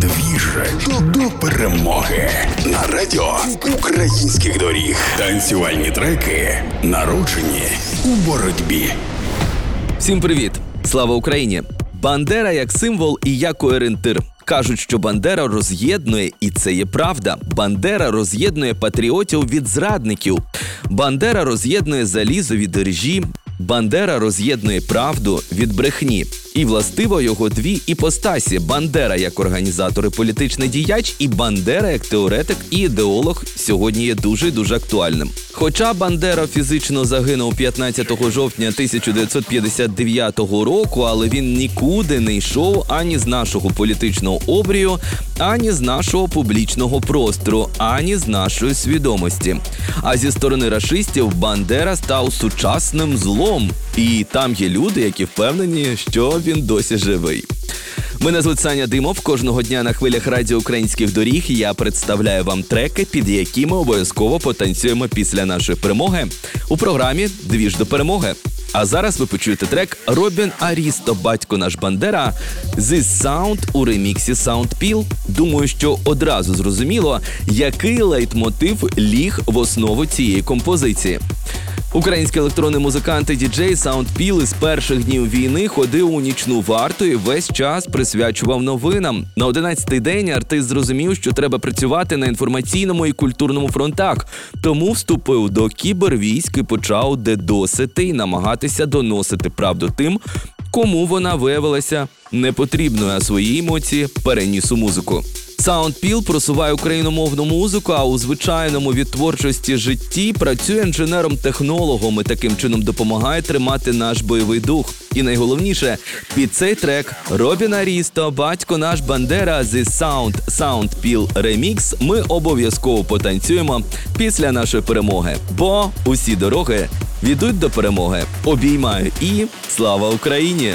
Двіж до перемоги на радіо українських доріг. Танцювальні треки народжені у боротьбі. Всім привіт! Слава Україні! Бандера як символ і як орієнтир. Кажуть, що Бандера роз'єднує, і це є правда. Бандера роз'єднує патріотів від зрадників. Бандера роз'єднує залізо від режі. Бандера роз'єднує правду від брехні. І властиво його дві іпостасі: Бандера як організатор і політичний діяч, і Бандера як теоретик і ідеолог сьогодні є дуже дуже актуальним. Хоча Бандера фізично загинув 15 жовтня 1959 року, але він нікуди не йшов ані з нашого політичного обрію, ані з нашого публічного простору, ані з нашої свідомості. А зі сторони рашистів Бандера став сучасним злом, і там є люди, які впевнені, що він досі живий. Мене звуть Саня Димов. Кожного дня на хвилях радіо українських доріг я представляю вам треки, під які ми обов'язково потанцюємо після нашої перемоги у програмі Двіж до перемоги. А зараз ви почуєте трек Робін Арісто, батько наш Бандера. This Sound у реміксі Sound Peel. Думаю, що одразу зрозуміло, який лейтмотив ліг в основу цієї композиції. Український електронний музикант і діджей Soundpill із перших днів війни ходив у нічну варту і весь час присвячував новинам. На одинадцятий день артист зрозумів, що треба працювати на інформаційному і культурному фронтах. Тому вступив до кібервійськ і почав дедосити і намагатися доносити правду тим, кому вона виявилася непотрібною, а свої емоції переніс у музику. Soundpill просуває україномовну музику, а у звичайному від творчості житті працює інженером-технологом і таким чином допомагає тримати наш бойовий дух. І найголовніше під цей трек Робіна Рісто, батько наш Бандера The Sound Soundpeel Remix Ми обов'язково потанцюємо після нашої перемоги, бо усі дороги ведуть до перемоги. Обіймаю і слава Україні!